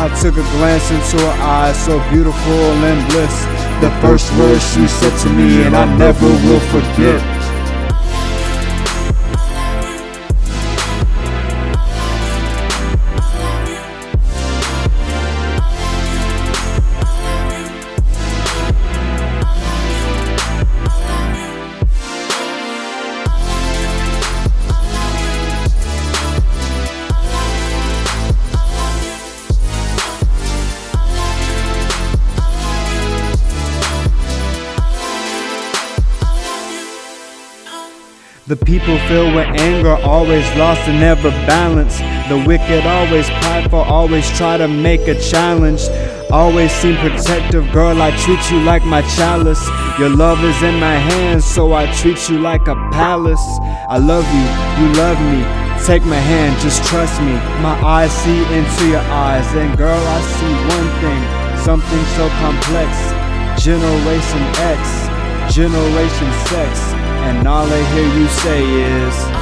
I took a glance into her eyes, so beautiful and bliss. The first words she said to me, and I never will forget. The people filled with anger, always lost and never balanced. The wicked, always prideful, always try to make a challenge. Always seem protective, girl. I treat you like my chalice. Your love is in my hands, so I treat you like a palace. I love you, you love me. Take my hand, just trust me. My eyes see into your eyes, and girl, I see one thing something so complex. Generation X, Generation Sex. And all I hear you say is